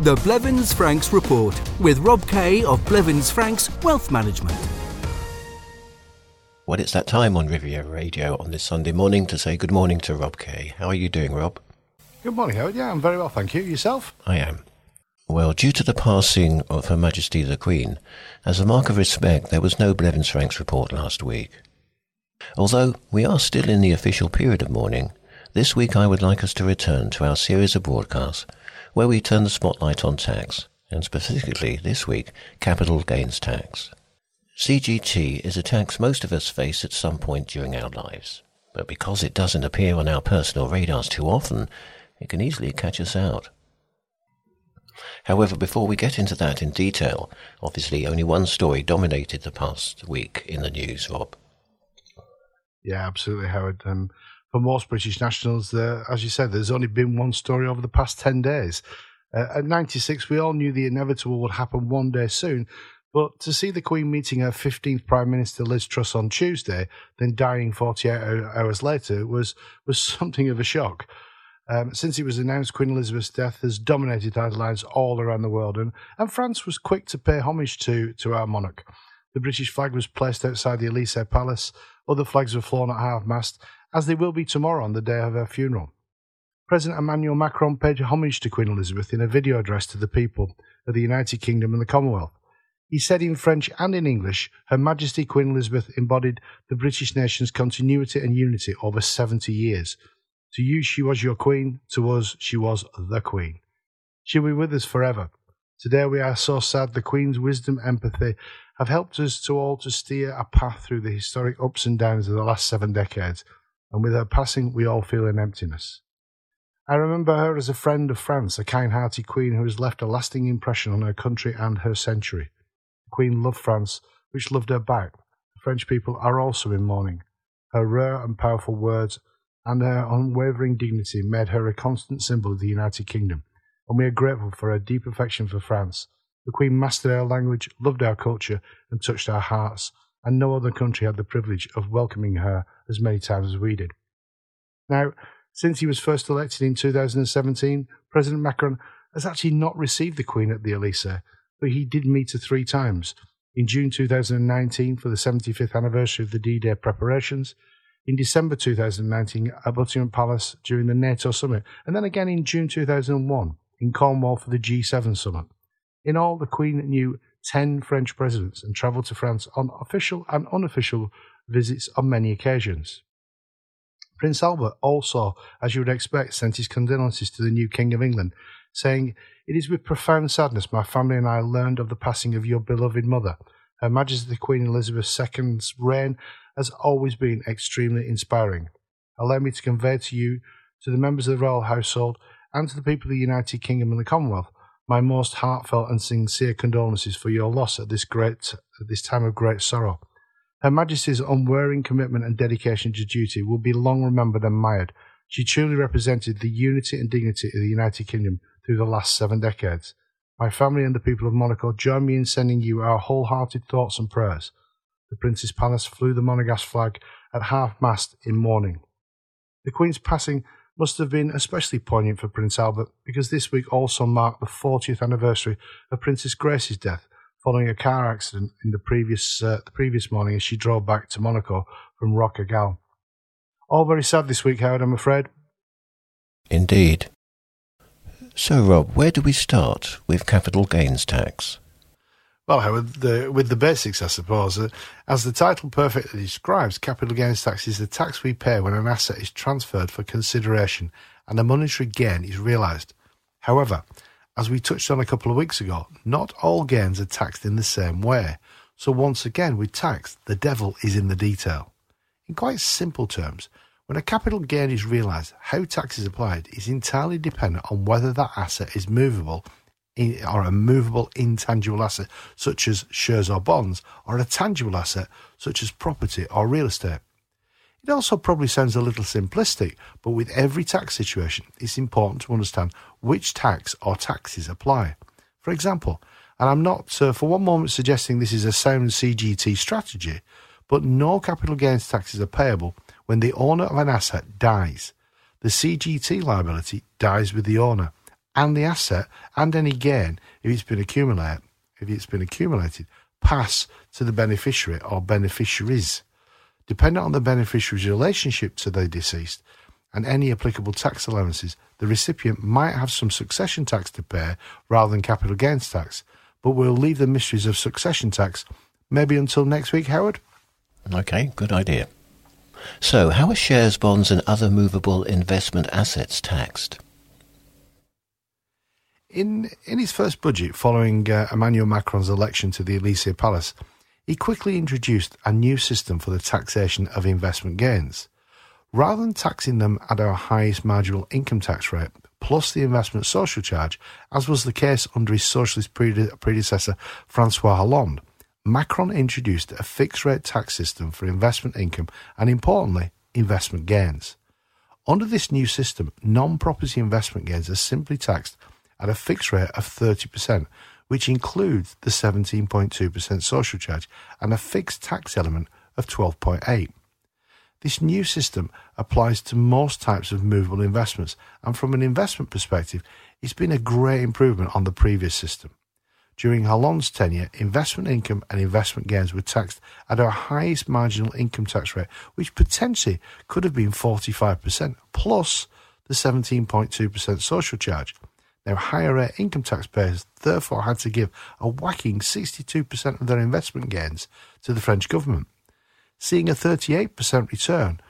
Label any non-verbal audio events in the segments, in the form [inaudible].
The Blevins Franks Report with Rob Kay of Blevins Franks Wealth Management. Well, it's that time on Riviera Radio on this Sunday morning to say good morning to Rob Kay. How are you doing, Rob? Good morning, Howard. Yeah, I'm very well, thank you. Yourself? I am. Well, due to the passing of Her Majesty the Queen, as a mark of respect, there was no Blevins Franks report last week. Although we are still in the official period of mourning, this week I would like us to return to our series of broadcasts where we turn the spotlight on tax, and specifically this week, capital gains tax. CGT is a tax most of us face at some point during our lives, but because it doesn't appear on our personal radars too often, it can easily catch us out. However, before we get into that in detail, obviously only one story dominated the past week in the news, Rob. Yeah, absolutely, Howard. Um, for most British nationals, as you said, there's only been one story over the past 10 days. Uh, at 96, we all knew the inevitable would happen one day soon, but to see the Queen meeting her 15th Prime Minister Liz Truss on Tuesday, then dying 48 hours later, was, was [laughs] something of a shock. Um, since it was announced, Queen Elizabeth's death has dominated headlines all around the world, and, and France was quick to pay homage to, to our monarch. The British flag was placed outside the Elysee Palace, other flags were flown at half mast, as they will be tomorrow on the day of her funeral. President Emmanuel Macron paid homage to Queen Elizabeth in a video address to the people of the United Kingdom and the Commonwealth. He said in French and in English, Her Majesty Queen Elizabeth embodied the British nation's continuity and unity over 70 years. To you, she was your queen. To us, she was the queen. She'll be with us forever. Today, we are so sad the Queen's wisdom, empathy have helped us to all to steer a path through the historic ups and downs of the last seven decades and with her passing, we all feel an emptiness. I remember her as a friend of France, a kind hearted queen who has left a lasting impression on her country and her century. The queen loved France, which loved her back. The French people are also in mourning. Her rare and powerful words and her unwavering dignity made her a constant symbol of the United Kingdom, and we are grateful for her deep affection for France. The Queen mastered our language, loved our culture, and touched our hearts, and no other country had the privilege of welcoming her as many times as we did. Now, since he was first elected in 2017, President Macron has actually not received the Queen at the Elysee, but he did meet her three times. In June 2019 for the 75th anniversary of the D Day preparations, in December 2019 at Buckingham Palace during the NATO summit, and then again in June 2001 in Cornwall for the G7 summit. In all, the Queen knew 10 French presidents and travelled to France on official and unofficial visits on many occasions. Prince Albert also, as you would expect, sent his condolences to the new King of England, saying, It is with profound sadness my family and I learned of the passing of your beloved mother. Her Majesty Queen Elizabeth II's reign has always been extremely inspiring. Allow me to convey to you, to the members of the royal household, and to the people of the United Kingdom and the Commonwealth, my most heartfelt and sincere condolences for your loss at this great at this time of great sorrow. Her Majesty's unwearying commitment and dedication to duty will be long remembered and admired. She truly represented the unity and dignity of the United Kingdom through the last seven decades. My family and the people of Monaco join me in sending you our wholehearted thoughts and prayers. The Prince's Palace flew the Monegasque flag at half mast in mourning. The Queen's passing must have been especially poignant for Prince Albert because this week also marked the 40th anniversary of Princess Grace's death, following a car accident in the previous uh, the previous morning as she drove back to Monaco from Roc Agel. All very sad this week, Howard. I'm afraid. Indeed. So, Rob, where do we start with capital gains tax? Well, Howard, the, with the basics, I suppose. Uh, as the title perfectly describes, capital gains tax is the tax we pay when an asset is transferred for consideration and a monetary gain is realised. However, as we touched on a couple of weeks ago, not all gains are taxed in the same way. So once again, with tax, the devil is in the detail. In quite simple terms, when a capital gain is realised, how tax is applied is entirely dependent on whether that asset is movable or a movable intangible asset such as shares or bonds, or a tangible asset such as property or real estate. It also probably sounds a little simplistic, but with every tax situation, it's important to understand which tax or taxes apply. For example, and I'm not uh, for one moment suggesting this is a sound CGT strategy, but no capital gains taxes are payable when the owner of an asset dies. The CGT liability dies with the owner, and the asset and any gain, if it's been accumulated, if it's been accumulated, pass to the beneficiary or beneficiaries. Dependent on the beneficiary's relationship to the deceased and any applicable tax allowances, the recipient might have some succession tax to pay rather than capital gains tax. But we'll leave the mysteries of succession tax maybe until next week, Howard. Okay, good idea. So, how are shares, bonds, and other movable investment assets taxed? In, in his first budget following uh, Emmanuel Macron's election to the Elysee Palace, he quickly introduced a new system for the taxation of investment gains. Rather than taxing them at our highest marginal income tax rate, plus the investment social charge, as was the case under his socialist predecessor Francois Hollande, Macron introduced a fixed rate tax system for investment income and, importantly, investment gains. Under this new system, non property investment gains are simply taxed at a fixed rate of 30%, which includes the 17.2% social charge and a fixed tax element of 12.8. This new system applies to most types of movable investments, and from an investment perspective, it's been a great improvement on the previous system. During Hollande's tenure, investment income and investment gains were taxed at our highest marginal income tax rate, which potentially could have been 45%, plus the 17.2% social charge. Now, higher rate income taxpayers therefore had to give a whacking 62% of their investment gains to the French government. Seeing a 38% return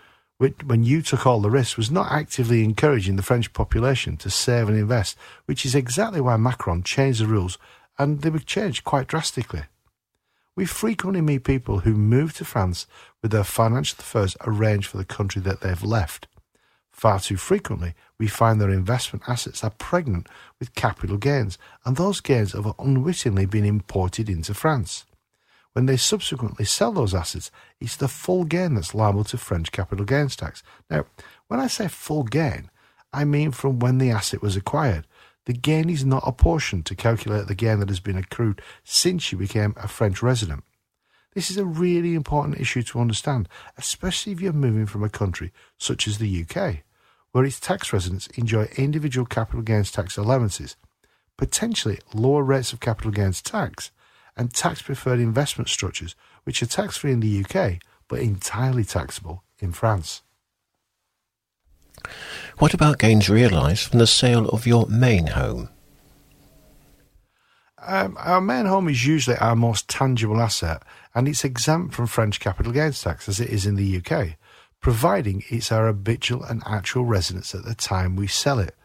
when you took all the risks was not actively encouraging the French population to save and invest, which is exactly why Macron changed the rules and they were changed quite drastically. We frequently meet people who move to France with their financial affairs arranged for the country that they've left. Far too frequently, we find their investment assets are pregnant with capital gains, and those gains have unwittingly been imported into France. When they subsequently sell those assets, it's the full gain that's liable to French capital gains tax. Now, when I say full gain, I mean from when the asset was acquired, the gain is not apportioned to calculate the gain that has been accrued since you became a French resident. This is a really important issue to understand, especially if you're moving from a country such as the UK, where its tax residents enjoy individual capital gains tax allowances, potentially lower rates of capital gains tax, and tax preferred investment structures, which are tax free in the UK but entirely taxable in France. What about gains realised from the sale of your main home? Um, our main home is usually our most tangible asset, and it's exempt from French capital gains tax as it is in the UK, providing it's our habitual and actual residence at the time we sell it.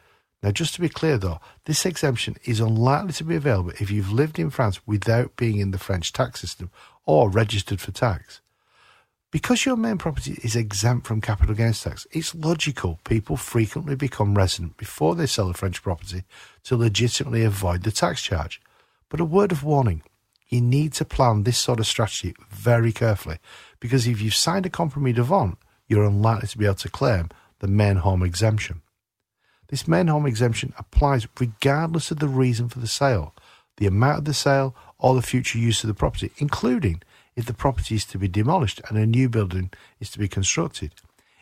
Now, just to be clear though, this exemption is unlikely to be available if you've lived in France without being in the French tax system or registered for tax. Because your main property is exempt from capital gains tax, it's logical people frequently become resident before they sell a French property to legitimately avoid the tax charge. But a word of warning you need to plan this sort of strategy very carefully because if you've signed a compromis de vente, you're unlikely to be able to claim the main home exemption. This main home exemption applies regardless of the reason for the sale, the amount of the sale, or the future use of the property, including if the property is to be demolished and a new building is to be constructed.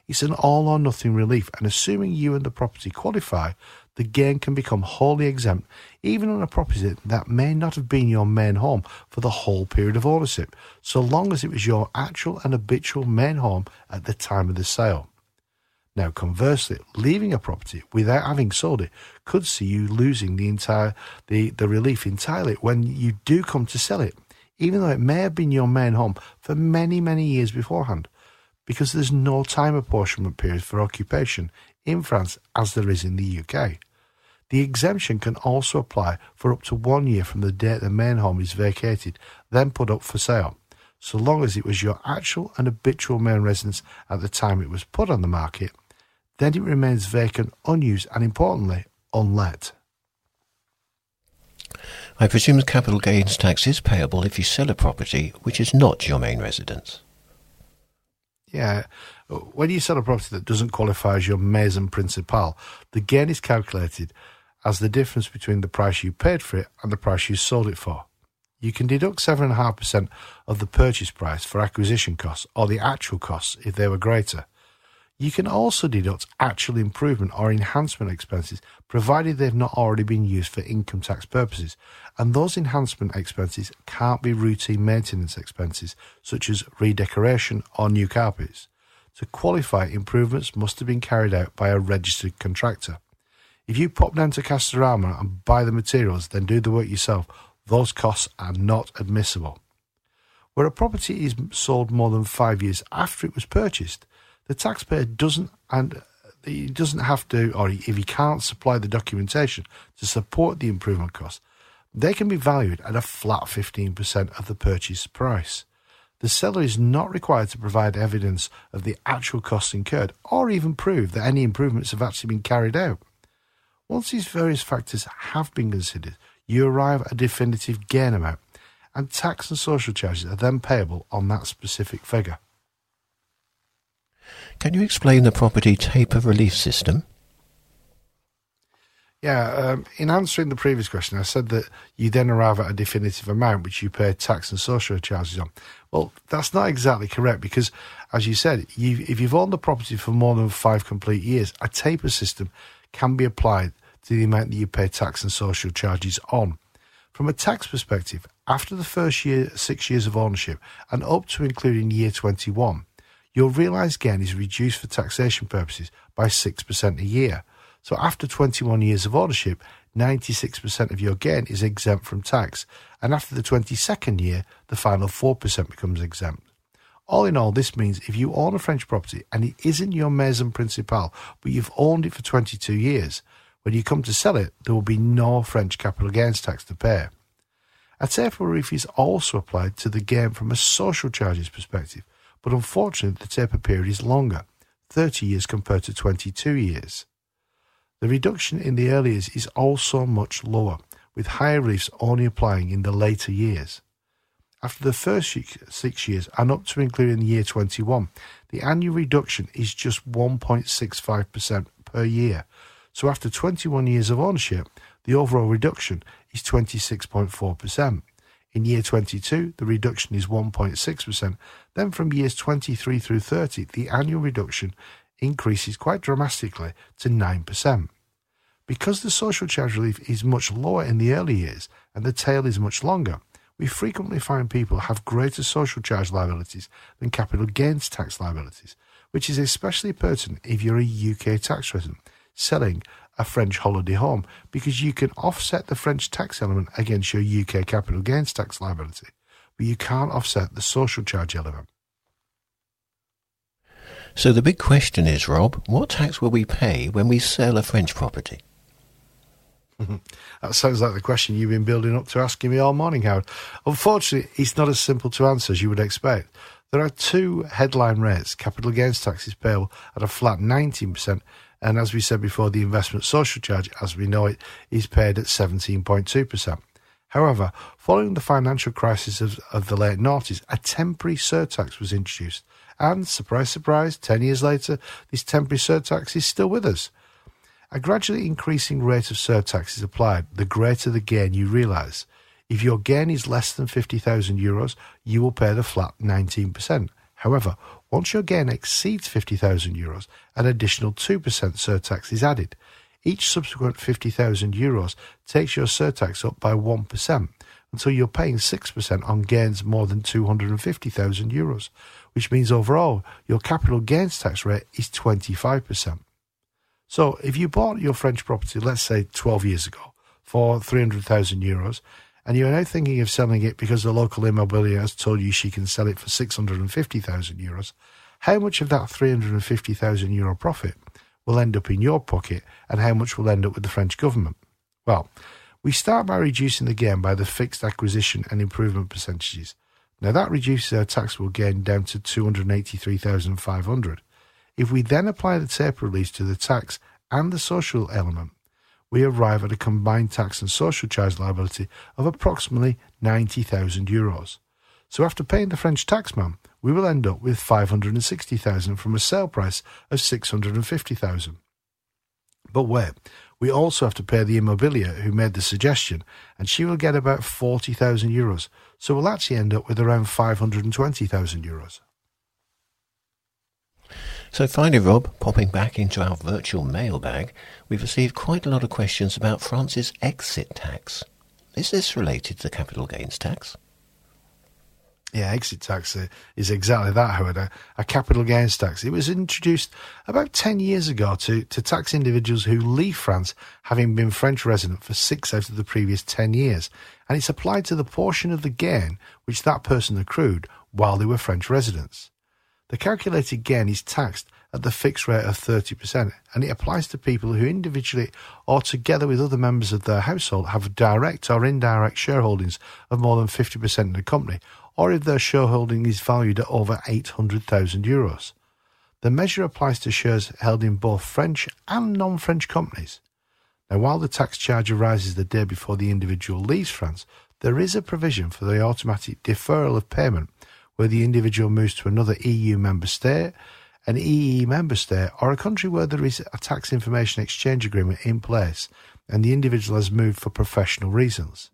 It's an all or nothing relief, and assuming you and the property qualify, the gain can become wholly exempt, even on a property that may not have been your main home for the whole period of ownership, so long as it was your actual and habitual main home at the time of the sale. Now, conversely, leaving a property without having sold it could see you losing the entire the, the relief entirely when you do come to sell it even though it may have been your main home for many, many years beforehand, because there's no time apportionment period for occupation in France as there is in the UK. The exemption can also apply for up to one year from the date the main home is vacated, then put up for sale, so long as it was your actual and habitual main residence at the time it was put on the market, then it remains vacant, unused, and importantly, unlet. I presume capital gains tax is payable if you sell a property which is not your main residence. Yeah. When you sell a property that doesn't qualify as your maison principale, the gain is calculated as the difference between the price you paid for it and the price you sold it for. You can deduct 7.5% of the purchase price for acquisition costs or the actual costs if they were greater. You can also deduct actual improvement or enhancement expenses, provided they've not already been used for income tax purposes. And those enhancement expenses can't be routine maintenance expenses, such as redecoration or new carpets. To qualify, improvements must have been carried out by a registered contractor. If you pop down to Castorama and buy the materials, then do the work yourself, those costs are not admissible. Where a property is sold more than five years after it was purchased, the taxpayer doesn't and he doesn't have to, or if he can't supply the documentation to support the improvement costs, they can be valued at a flat 15% of the purchase price. The seller is not required to provide evidence of the actual costs incurred or even prove that any improvements have actually been carried out. Once these various factors have been considered, you arrive at a definitive gain amount, and tax and social charges are then payable on that specific figure. Can you explain the property taper relief system? Yeah, um, in answering the previous question, I said that you then arrive at a definitive amount which you pay tax and social charges on. Well, that's not exactly correct because, as you said, you, if you've owned the property for more than five complete years, a taper system can be applied to the amount that you pay tax and social charges on. From a tax perspective, after the first year, six years of ownership, and up to including year 21, your realised gain is reduced for taxation purposes by 6% a year. So after 21 years of ownership, 96% of your gain is exempt from tax. And after the 22nd year, the final 4% becomes exempt. All in all, this means if you own a French property and it isn't your maison principale, but you've owned it for 22 years, when you come to sell it, there will be no French capital gains tax to pay. A taper relief is also applied to the gain from a social charges perspective, but unfortunately the taper period is longer, 30 years compared to 22 years. The reduction in the early years is also much lower, with higher reliefs only applying in the later years. After the first six years and up to including the year 21, the annual reduction is just 1.65% per year. So after 21 years of ownership, the overall reduction is 26.4%. In year 22, the reduction is 1.6%. Then from years 23 through 30, the annual reduction increases quite dramatically to 9%. Because the social charge relief is much lower in the early years and the tail is much longer, we frequently find people have greater social charge liabilities than capital gains tax liabilities, which is especially pertinent if you're a UK tax resident selling a French holiday home because you can offset the French tax element against your UK capital gains tax liability, but you can't offset the social charge element. So the big question is, Rob, what tax will we pay when we sell a French property? [laughs] that sounds like the question you've been building up to asking me all morning, Howard. Unfortunately, it's not as simple to answer as you would expect. There are two headline rates. Capital gains tax is payable at a flat 19% and as we said before, the investment social charge, as we know it, is paid at 17.2%. However, following the financial crisis of, of the late noughties, a temporary surtax was introduced. And, surprise, surprise, 10 years later, this temporary surtax is still with us. A gradually increasing rate of surtax is applied the greater the gain you realise. If your gain is less than 50,000 euros, you will pay the flat 19%. However, once your gain exceeds 50,000 euros, an additional 2% surtax is added. Each subsequent 50,000 euros takes your surtax up by 1% until you're paying 6% on gains more than 250,000 euros, which means overall your capital gains tax rate is 25%. So if you bought your French property, let's say 12 years ago, for 300,000 euros, and you are now thinking of selling it because the local immobilier has told you she can sell it for 650,000 euros, how much of that 350,000 euro profit will end up in your pocket and how much will end up with the French government? Well, we start by reducing the gain by the fixed acquisition and improvement percentages. Now that reduces our taxable gain down to 283,500. If we then apply the taper release to the tax and the social element, we arrive at a combined tax and social charge liability of approximately 90,000 euros. So after paying the French taxman, we will end up with 560,000 from a sale price of 650,000. But wait, we also have to pay the immobilier who made the suggestion, and she will get about 40,000 euros. So we'll actually end up with around 520,000 euros. So finally, Rob, popping back into our virtual mailbag, we've received quite a lot of questions about France's exit tax. Is this related to the capital gains tax? Yeah, exit tax uh, is exactly that, Howard. A, a, capital gains tax. It was introduced about 10 years ago to, to tax individuals who leave France having been French resident for six out of the previous 10 years. And it's applied to the portion of the gain which that person accrued while they were French residents. The calculated gain is taxed at the fixed rate of 30%, and it applies to people who individually or together with other members of their household have direct or indirect shareholdings of more than 50% in the company, or if their shareholding is valued at over 800,000 euros. The measure applies to shares held in both French and non French companies. Now, while the tax charge arises the day before the individual leaves France, there is a provision for the automatic deferral of payment where the individual moves to another EU member state, an EE member state, or a country where there is a tax information exchange agreement in place and the individual has moved for professional reasons.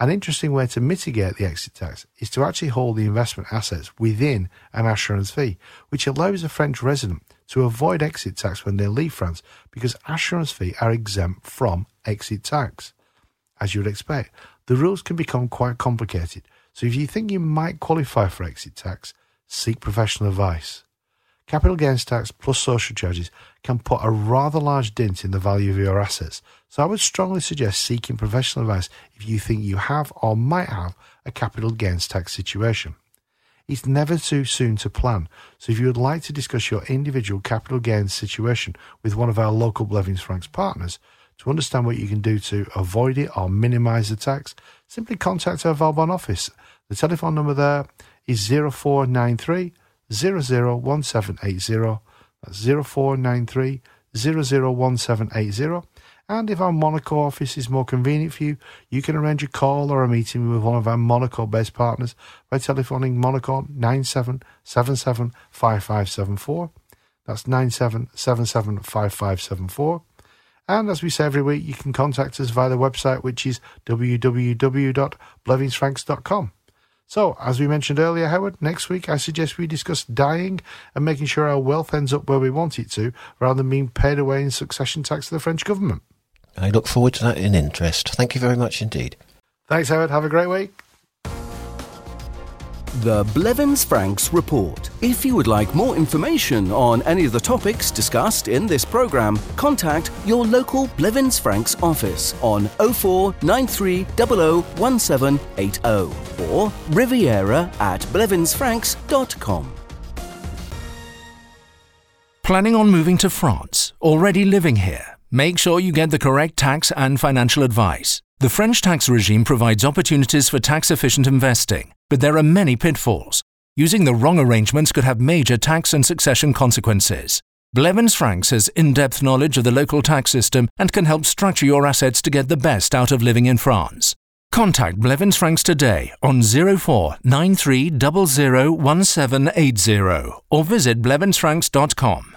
An interesting way to mitigate the exit tax is to actually hold the investment assets within an assurance vie, which allows a French resident to avoid exit tax when they leave France because assurance vies are exempt from exit tax. As you would expect, the rules can become quite complicated, so if you think you might qualify for exit tax, seek professional advice. Capital gains tax plus social charges can put a rather large dent in the value of your assets, so I would strongly suggest seeking professional advice if you think you have or might have a capital gains tax situation. It's never too soon to plan, so if you would like to discuss your individual capital gains situation with one of our local Blevins Franks partners to understand what you can do to avoid it or minimise the tax, simply contact our Valbonne office. The telephone number there is 0493 001780. That's 0493 001780. And if our Monaco office is more convenient for you, you can arrange a call or a meeting with one of our Monaco based partners by telephoning Monaco 97775574. That's 97775574. And as we say every week, you can contact us via the website, which is www.blevinsfranks.com. So, as we mentioned earlier, Howard, next week I suggest we discuss dying and making sure our wealth ends up where we want it to, rather than being paid away in succession tax to the French government. I look forward to that in interest. Thank you very much indeed. Thanks, Howard. Have a great week. The Blevins Franks Report. If you would like more information on any of the topics discussed in this programme, contact your local Blevins Franks office on 0493 1780 or riviera at blevinsfranks.com. Planning on moving to France? Already living here? Make sure you get the correct tax and financial advice. The French tax regime provides opportunities for tax efficient investing, but there are many pitfalls. Using the wrong arrangements could have major tax and succession consequences. Blevins Franks has in depth knowledge of the local tax system and can help structure your assets to get the best out of living in France. Contact Blevins Franks today on 0493 or visit blevinsfranks.com.